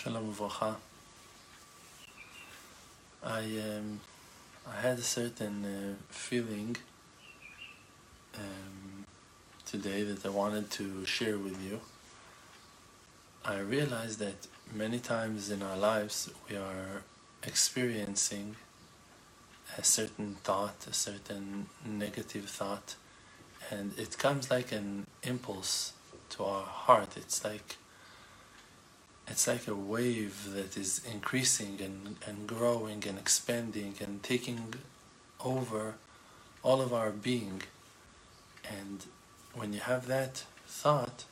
Shalom Uvracha. I um, I had a certain uh, feeling um, today that I wanted to share with you. I realized that many times in our lives we are experiencing a certain thought, a certain negative thought, and it comes like an impulse to our heart. It's like it's like a wave that is increasing and, and growing and expanding and taking over all of our being. And when you have that thought,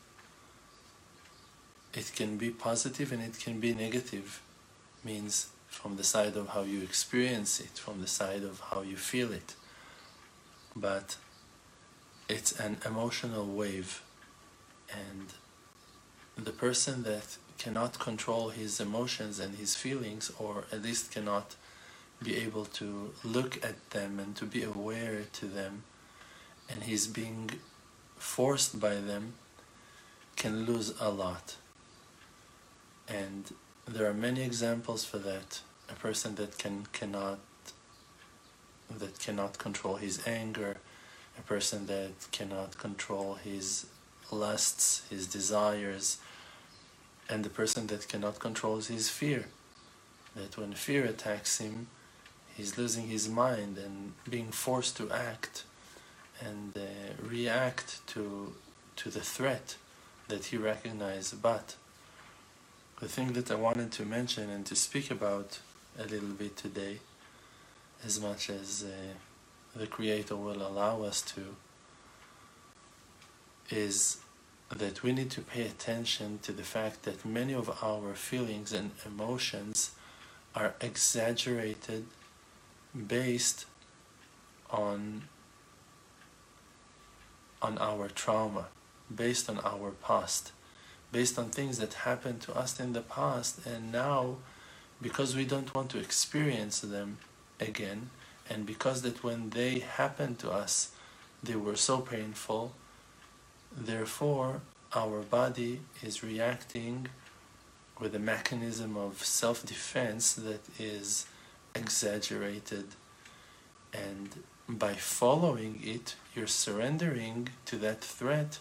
it can be positive and it can be negative. Means from the side of how you experience it, from the side of how you feel it. But it's an emotional wave. And the person that cannot control his emotions and his feelings, or at least cannot be able to look at them and to be aware to them, and he's being forced by them, can lose a lot. And there are many examples for that. A person that can cannot that cannot control his anger, a person that cannot control his lusts, his desires, and the person that cannot control his fear. That when fear attacks him, he's losing his mind and being forced to act and uh, react to to the threat that he recognized. But the thing that I wanted to mention and to speak about a little bit today, as much as uh, the Creator will allow us to, is that we need to pay attention to the fact that many of our feelings and emotions are exaggerated based on on our trauma based on our past based on things that happened to us in the past and now because we don't want to experience them again and because that when they happened to us they were so painful Therefore, our body is reacting with a mechanism of self-defense that is exaggerated. And by following it you're surrendering to that threat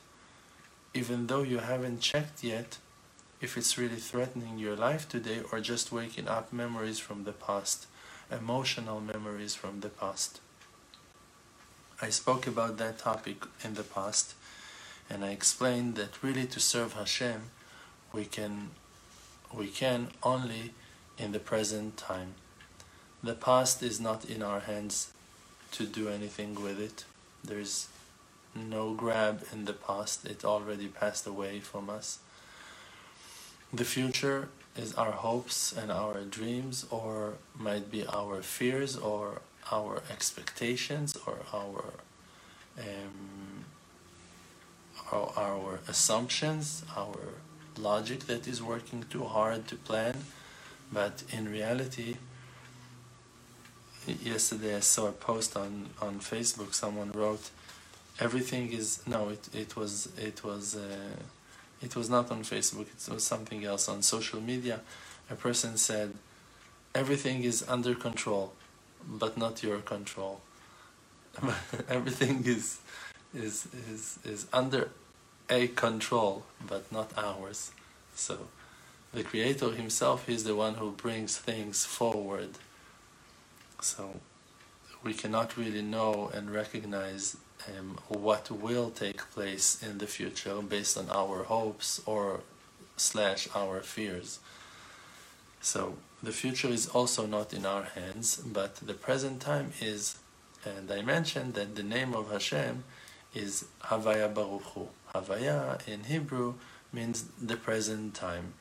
even though you haven't checked yet if it's really threatening your life today or just waking up memories from the past emotional memories from the past. I spoke about that topic in the past and I explained that really to serve Hashem we can we can only in the present time. The past is not in our hands to do anything with it. There's no grab in the past, it already passed away from us. The future is our hopes and our dreams, or might be our fears, or our expectations, or our um, our, our assumptions, our logic that is working too hard to plan, but in reality, yesterday I saw a post on, on Facebook. Someone wrote, "Everything is no." It it was it was uh, it was not on Facebook. It was something else on social media. A person said, "Everything is under control, but not your control. Everything is is is is under a control but not ours. So the creator himself is the one who brings things forward. So we cannot really know and recognize um, what will take place in the future based on our hopes or slash our fears. So the future is also not in our hands but the present time is and I mentioned that the name of Hashem is Havaya Baruch Hu. Havaya in Hebrew means the present time.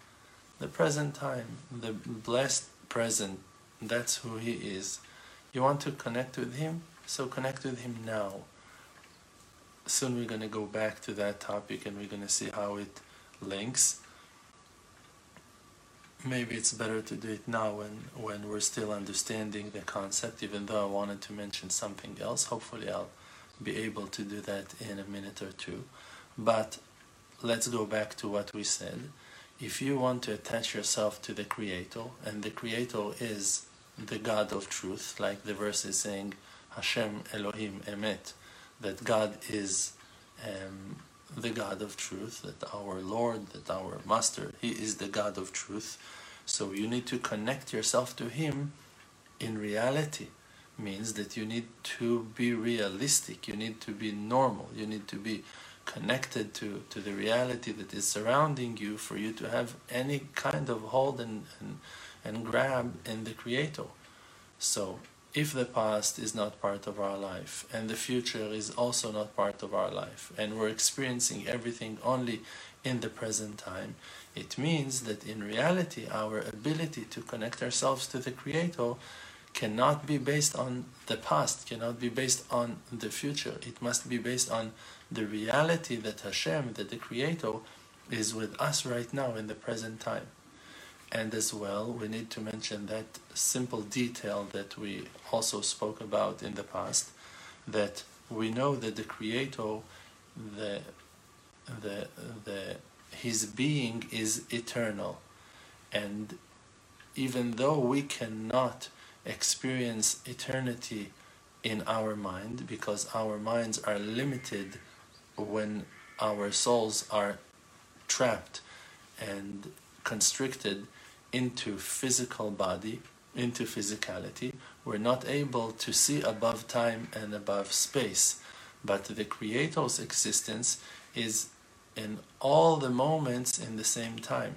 The present time, the blessed present, that's who He is. You want to connect with Him? So connect with Him now. Soon we're going to go back to that topic and we're going to see how it links. Maybe it's better to do it now when, when we're still understanding the concept, even though I wanted to mention something else. Hopefully I'll be able to do that in a minute or two. But let's go back to what we said. if you want to attach yourself to the Creator, and the Creator is the God of truth, like the verse is saying, Hashem Elohim Emet, that God is um, the God of truth, that our Lord, that our Master, He is the God of truth. So you need to connect yourself to Him in reality. Means that you need to be realistic, you need to be normal, you need to be connected to, to the reality that is surrounding you for you to have any kind of hold and, and, and grab in the Creator. So if the past is not part of our life and the future is also not part of our life and we're experiencing everything only in the present time, it means that in reality our ability to connect ourselves to the Creator cannot be based on the past, cannot be based on the future. It must be based on the reality that Hashem, that the Creator, is with us right now in the present time. And as well, we need to mention that simple detail that we also spoke about in the past, that we know that the Creator, the, the, the, His being is eternal. And even though we cannot experience eternity in our mind, because our minds are limited when our souls are trapped and constricted into physical body, into physicality, we're not able to see above time and above space. But the Creator's existence is in all the moments in the same time.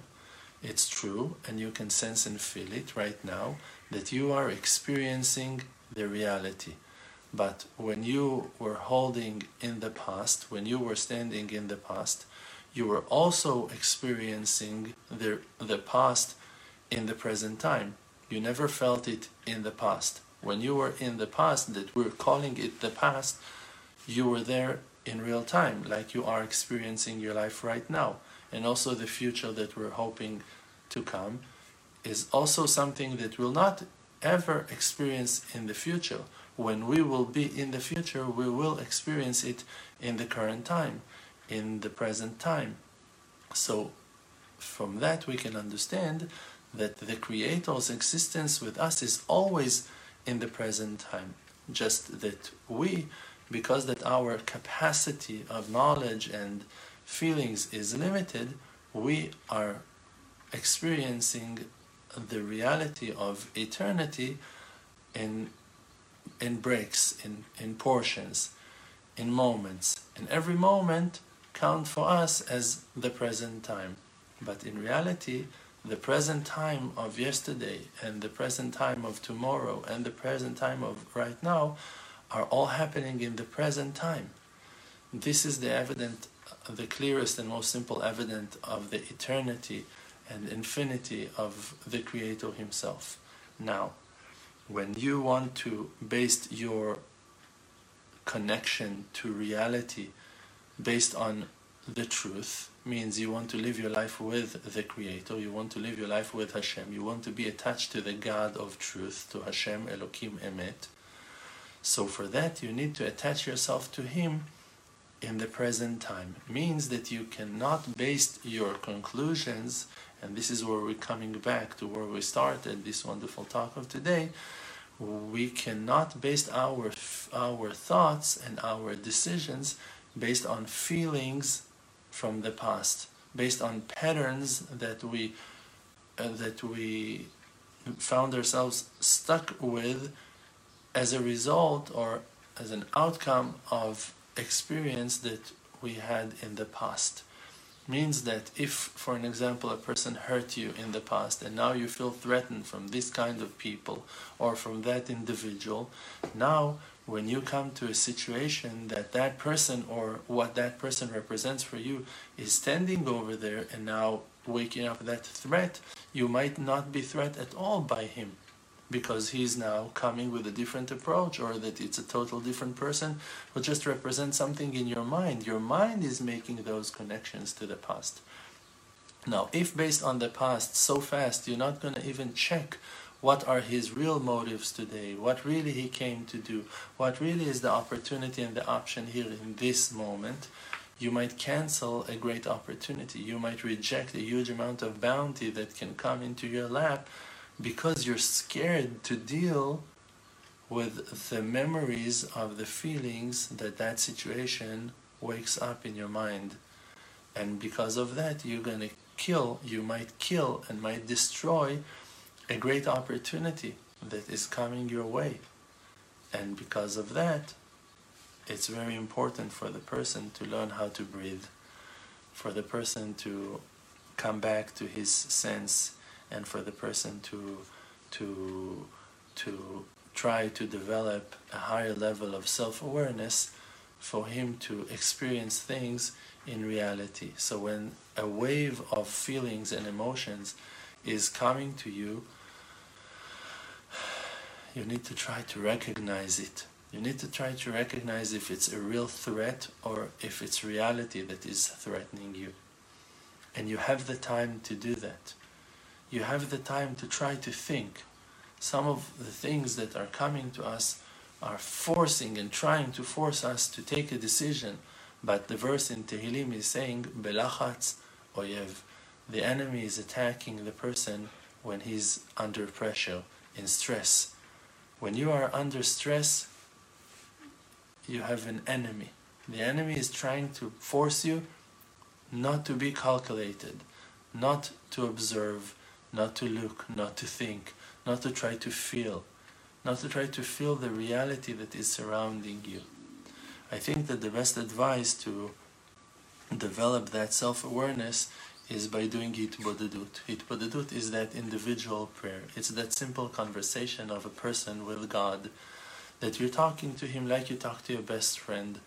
It's true, and you can sense and feel it right now, that you are experiencing the reality. But when you were holding in the past, when you were standing in the past, you were also experiencing the, the past in the present time. You never felt it in the past. When you were in the past, that we're calling it the past, you were there in real time, like you are experiencing your life right now. And also the future that we're hoping to come is also something that we'll not ever experience in the future. When we will be in the future, we will experience it in the current time, in the present time. So from that we can understand that the Creator's existence with us is always in the present time. Just that we, because that our capacity of knowledge and feelings is limited, we are experiencing the reality of eternity in in breaks, in, in portions, in moments. And every moment count for us as the present time. But in reality, the present time of yesterday and the present time of tomorrow and the present time of right now are all happening in the present time. This is the evident, the clearest and most simple evidence of the eternity and infinity of the Creator Himself. Now, when you want to base your connection to reality based on the truth, means you want to live your life with the Creator, you want to live your life with Hashem, you want to be attached to the God of truth, to Hashem Elokim Emet. So for that you need to attach yourself to Him in the present time. Means that you cannot base your conclusions, and this is where we're coming back to where we started this wonderful talk of today. We cannot base our our thoughts and our decisions based on feelings from the past based on patterns that we uh, that we found ourselves stuck with as a result or as an outcome of experience that we had in the past means that if for an example a person hurt you in the past and now you feel threatened from this kind of people or from that individual now when you come to a situation that that person or what that person represents for you is standing over there and now waking up that threat, you might not be threat at all by him because he's now coming with a different approach or that it's a total different person who just represents something in your mind. Your mind is making those connections to the past. Now, if based on the past so fast, you're not going to even check what are his real motives today, what really he came to do, what really is the opportunity and the option here in this moment, You might cancel a great opportunity. You might reject a huge amount of bounty that can come into your lap because you're scared to deal with the memories of the feelings that that situation wakes up in your mind. And because of that, you're going to kill, you might kill and might destroy a great opportunity that is coming your way. And because of that, it's very important for the person to learn how to breathe, for the person to come back to his sense, and for the person to to to try to develop a higher level of self-awareness for him to experience things in reality. So when a wave of feelings and emotions is coming to you, you need to try to recognize it. You need to try to recognize if it's a real threat or if it's reality that is threatening you. And you have the time to do that. You have the time to try to think. Some of the things that are coming to us are forcing and trying to force us to take a decision. But the verse in Tehillim is saying, Belachatz oyev. The enemy is attacking the person when he's under pressure, in stress. When you are under stress, you have an enemy. The enemy is trying to force you not to be calculated, not to observe, not to look, not to think, not to try to feel, not to try to feel the reality that is surrounding you. I think that the best advice to develop that self-awareness is by doing hitbodedut. Hitbodedut is that individual prayer. It's that simple conversation of a person with God that you're talking to him like you talk to your best friend.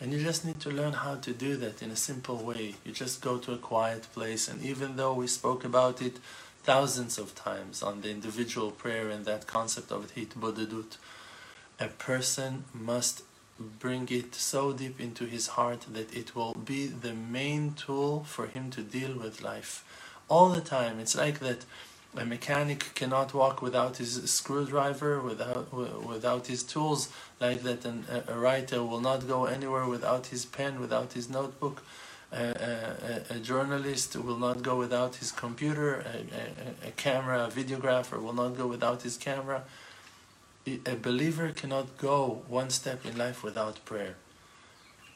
And you just need to learn how to do that in a simple way. You just go to a quiet place, and even though we spoke about it thousands of times on the individual prayer and that concept of hitbodedut, a person must bring it so deep into his heart that it will be the main tool for him to deal with life all the time. It's like that a mechanic cannot walk without his screwdriver, without without his tools, like that. And a, a writer will not go anywhere without his pen, without his notebook. A, a, journalist will not go without his computer. A, a, camera, a videographer will not go without his camera. A believer cannot go one step in life without prayer.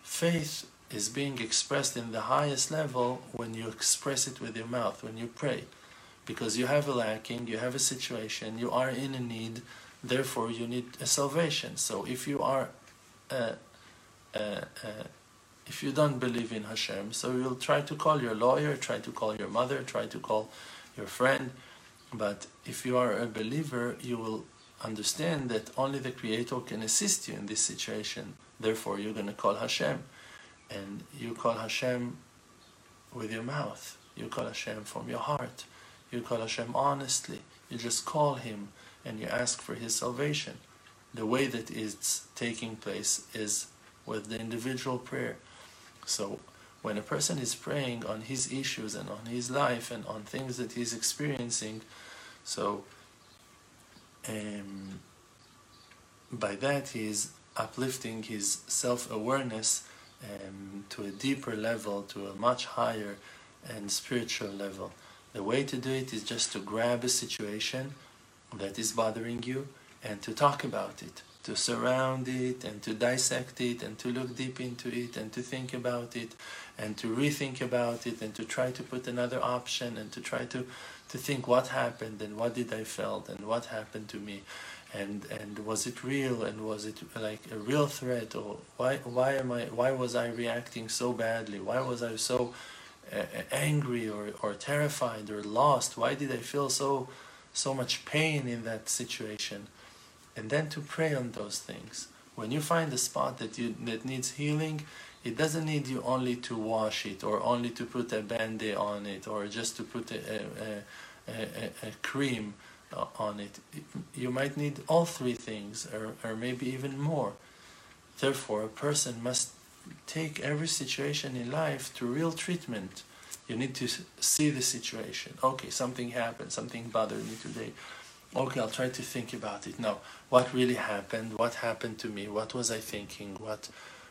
Faith is being expressed in the highest level when you express it with your mouth, when you pray because you have a lacking, you have a situation, you are in a need, therefore you need a salvation. So if you are, uh, uh, uh, if you don't believe in Hashem, so you'll try to call your lawyer, try to call your mother, try to call your friend. But if you are a believer, you will understand that only the Creator can assist you in this situation. Therefore, you're going to call Hashem. And you call Hashem with your mouth. You call Hashem from your heart. You call Hashem honestly. You just call Him and you ask for His salvation. The way that it's taking place is with the individual prayer. So when a person is praying on his issues and on his life and on things that he's experiencing, so um, by that he is uplifting his self-awareness um, to a deeper level, to a much higher and spiritual level. The way to do it is just to grab a situation that is bothering you and to talk about it, to surround it and to dissect it and to look deep into it and to think about it and to rethink about it and to try to put another option and to try to, to think what happened and what did I felt and what happened to me and and was it real and was it like a real threat or why why am I why was I reacting so badly why was I so angry or, or terrified or lost? Why did I feel so so much pain in that situation? And then to pray on those things. When you find a spot that you that needs healing, it doesn't need you only to wash it or only to put a band-aid on it or just to put a, a, a, a cream uh, on it. You might need all three things or, or maybe even more. Therefore, a person must take every situation in life to real treatment. You need to see the situation. Okay, something happened, something bothered me today. Okay, I'll try to think about it. No, what really happened? What happened to me? What was I thinking? What,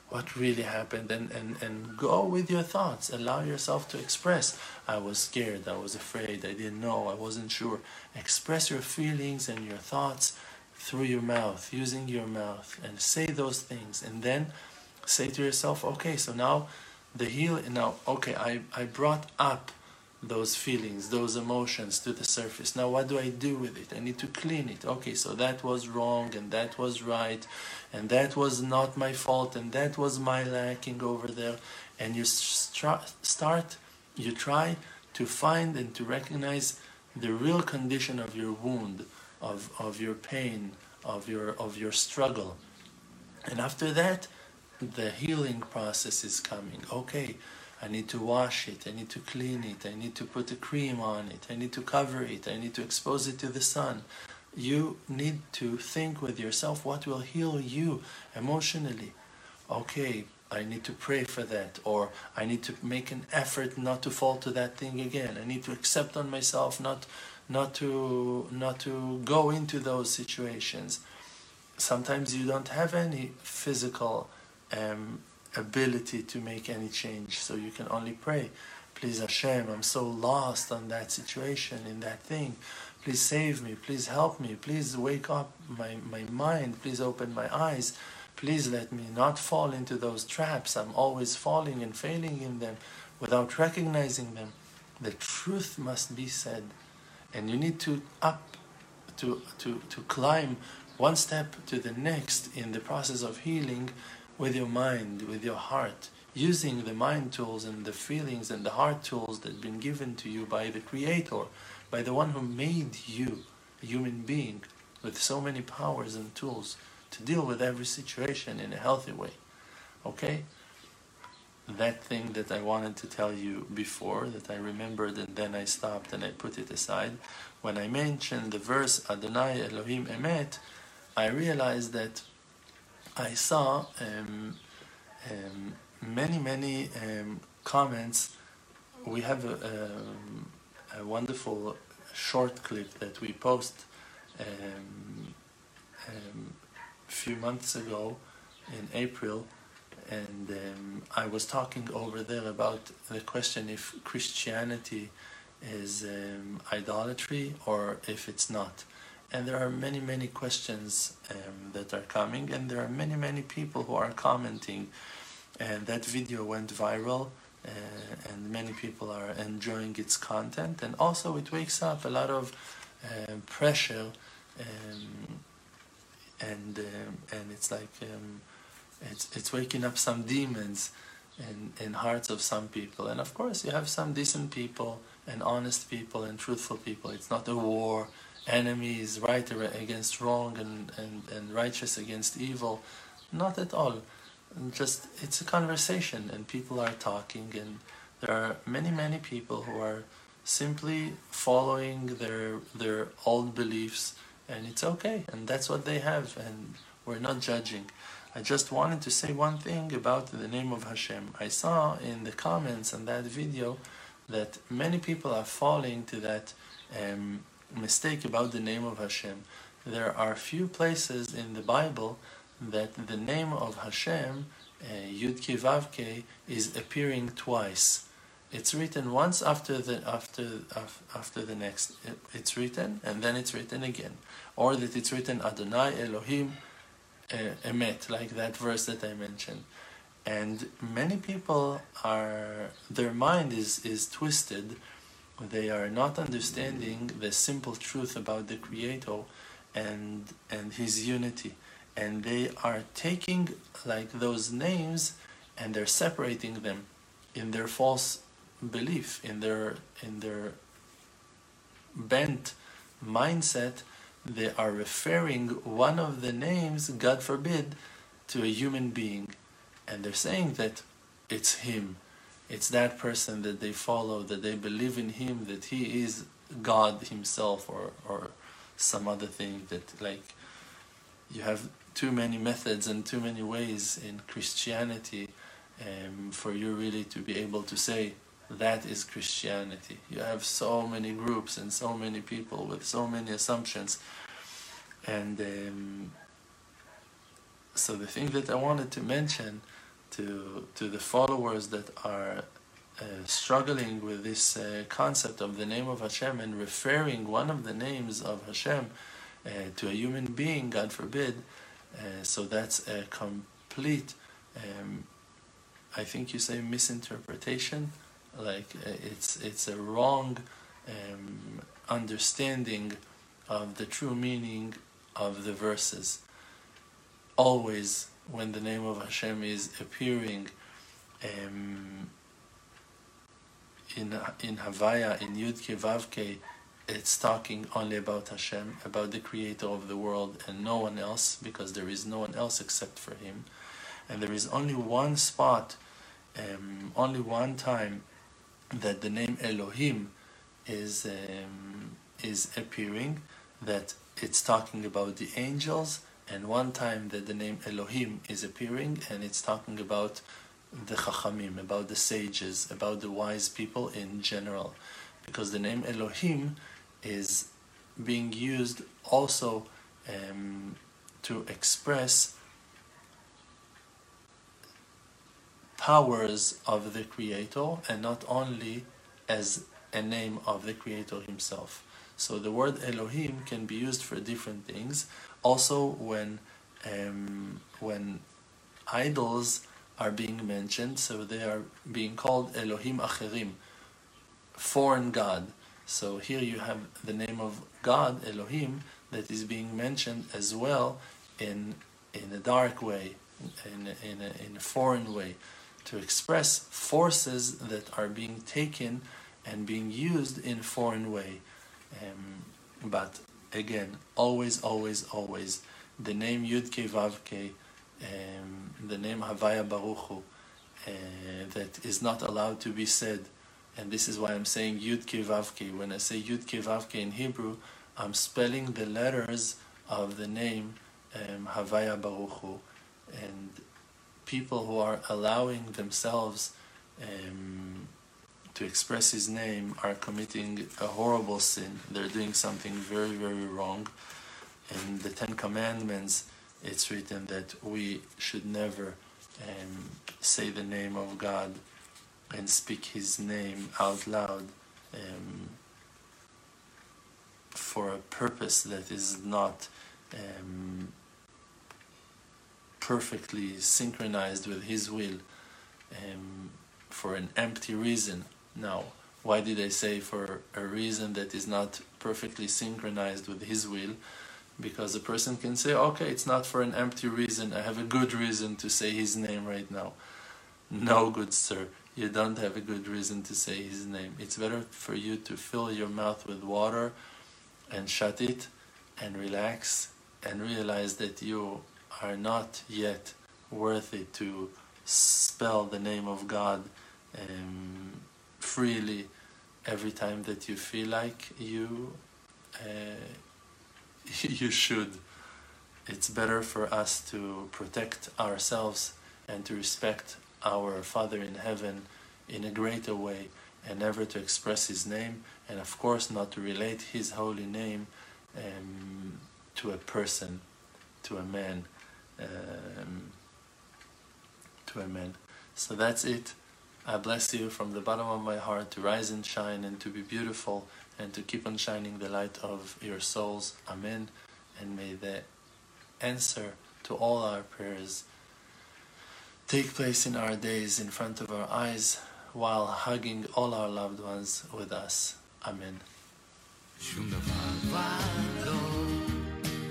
what really happened and, and, and go with your thoughts allow yourself to express i was scared i was afraid i didn't know i wasn't sure express your feelings and your thoughts through your mouth using your mouth and say those things and then say to yourself okay so now the heal now okay i i brought up those feelings, those emotions to the surface. Now, what do I do with it? I need to clean it. Okay, so that was wrong, and that was right, and that was not my fault, and that was my lacking over there. And you start, you try to find and to recognize the real condition of your wound, of, of your pain, of your, of your struggle. And after that, the healing process is coming. Okay, I need to wash it, I need to clean it, I need to put a cream on it, I need to cover it, I need to expose it to the sun. You need to think with yourself what will heal you emotionally. Okay, I need to pray for that, or I need to make an effort not to fall to that thing again. I need to accept on myself not not to not to go into those situations. Sometimes you don't have any physical um, ability to make any change. So you can only pray, please Hashem, I'm so lost on that situation, in that thing. Please save me, please help me, please wake up my, my mind, please open my eyes. Please let me not fall into those traps. I'm always falling and failing in them without recognizing them. The truth must be said. And you need to up to, to, to climb one step to the next in the process of healing with your mind, with your heart, using the mind tools and the feelings and the heart tools that have been given to you by the Creator, by the one who made you a human being with so many powers and tools to deal with every situation in a healthy way. Okay? That thing that I wanted to tell you before, that I remembered and then I stopped and I put it aside, when I mentioned the verse Adonai Elohim Emet, I realized that I saw um, um, many, many um, comments. We have a, um, a, wonderful short clip that we post um, um, a few months ago in April, and I was talking over there about the question if Christianity is idolatry or if it's not and there are many many questions um, that are coming and there are many many people who are commenting and that video went viral uh, and many people are enjoying its content. And also it wakes up a lot of uh, pressure um, and um, and it's like um, it's it's waking up some demons in in hearts of some people. And of course you have some decent people and honest people and truthful people. It's not a war enemies, right against wrong and, and, and righteous against evil. Not at all. Just it's a conversation and people are talking and there are many, many people who are simply following their their old beliefs and it's okay and that's what they have and we're not judging. I just wanted to say one thing about the name of Hashem. I saw in the comments on that video that many people are falling to that um, mistake about the name of Hashem. There are few places in the Bible that the name of Hashem, uh, Yud Vavke, is appearing twice. It's written once after the after after the next. It's written and then it's written again, or that it's written Adonai Elohim uh, Emet, like that verse that I mentioned. And many people are their mind is is twisted they are not understanding the simple truth about the Creator and and His unity, and they are taking like those names and they're separating them in their false belief, in their in their bent mindset. They are referring one of the names, God forbid, to a human being, and they're saying that it's Him it's that person that they follow, that they believe in him, that he is God himself or, or some other thing that like you have too many methods and too many ways in Christianity um, for you really to be able to say that is Christianity. You have so many groups and so many people with so many assumptions. And um, so the thing that I wanted to mention to to the followers that are uh, struggling with this uh, concept of the name of Hashem and referring one of the names of Hashem uh, to a human being, God forbid. Uh, so that's a complete, um, I think you say misinterpretation. Like uh, it's it's a wrong um, understanding of the true meaning of the verses. Always, when the name of Hashem is appearing um, in in Havaya, in Yudke Vavke, it's talking only about Hashem, about the Creator of the world, and no one else, because there is no one else except for Him. And there is only one spot, um, only one time that the name Elohim is um, is appearing, that it's talking about the angels, and one time that the name Elohim is appearing, and it's talking about the Chachamim, about the sages, about the wise people in general. Because the name Elohim is being used also um, to express powers of the Creator and not only as a name of the Creator Himself. So the word Elohim can be used for different things. Also, when um, when idols are being mentioned, so they are being called Elohim Acherim, foreign God. So here you have the name of God, Elohim, that is being mentioned as well in in a dark way, in in a, in a foreign way, to express forces that are being taken and being used in foreign way. Um, but again, always, always, always, the name Yud Ke Vav Ke, um, the name Havaya Baruch Hu, uh, that is not allowed to be said. And this is why I'm saying Yud Ke Vav Ke. When I say Yud Ke Vav Ke in Hebrew, I'm spelling the letters of the name um, Havaya Baruchu. And people who are allowing themselves um, to express his name are committing a horrible sin. They're doing something very, very wrong. In the Ten Commandments, it's written that we should never um, say the name of God and speak his name out loud um, for a purpose that is not um, perfectly synchronized with his will um, for an empty reason now, why did I say for a reason that is not perfectly synchronized with His will? Because a person can say, okay, it's not for an empty reason, I have a good reason to say His name right now. No, good sir, you don't have a good reason to say His name. It's better for you to fill your mouth with water and shut it and relax and realize that you are not yet worthy to spell the name of God um, freely every time that you feel like you uh, you should. It's better for us to protect ourselves and to respect our Father in heaven in a greater way and never to express His name and of course not to relate His holy name um, to a person, to a man, um, to a man. So that's it. I bless you from the bottom of my heart to rise and shine and to be beautiful and to keep on shining the light of your souls. Amen. And may the answer to all our prayers take place in our days in front of our eyes while hugging all our loved ones with us. Amen. שום דבר כבר לא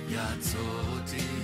יעצור אותי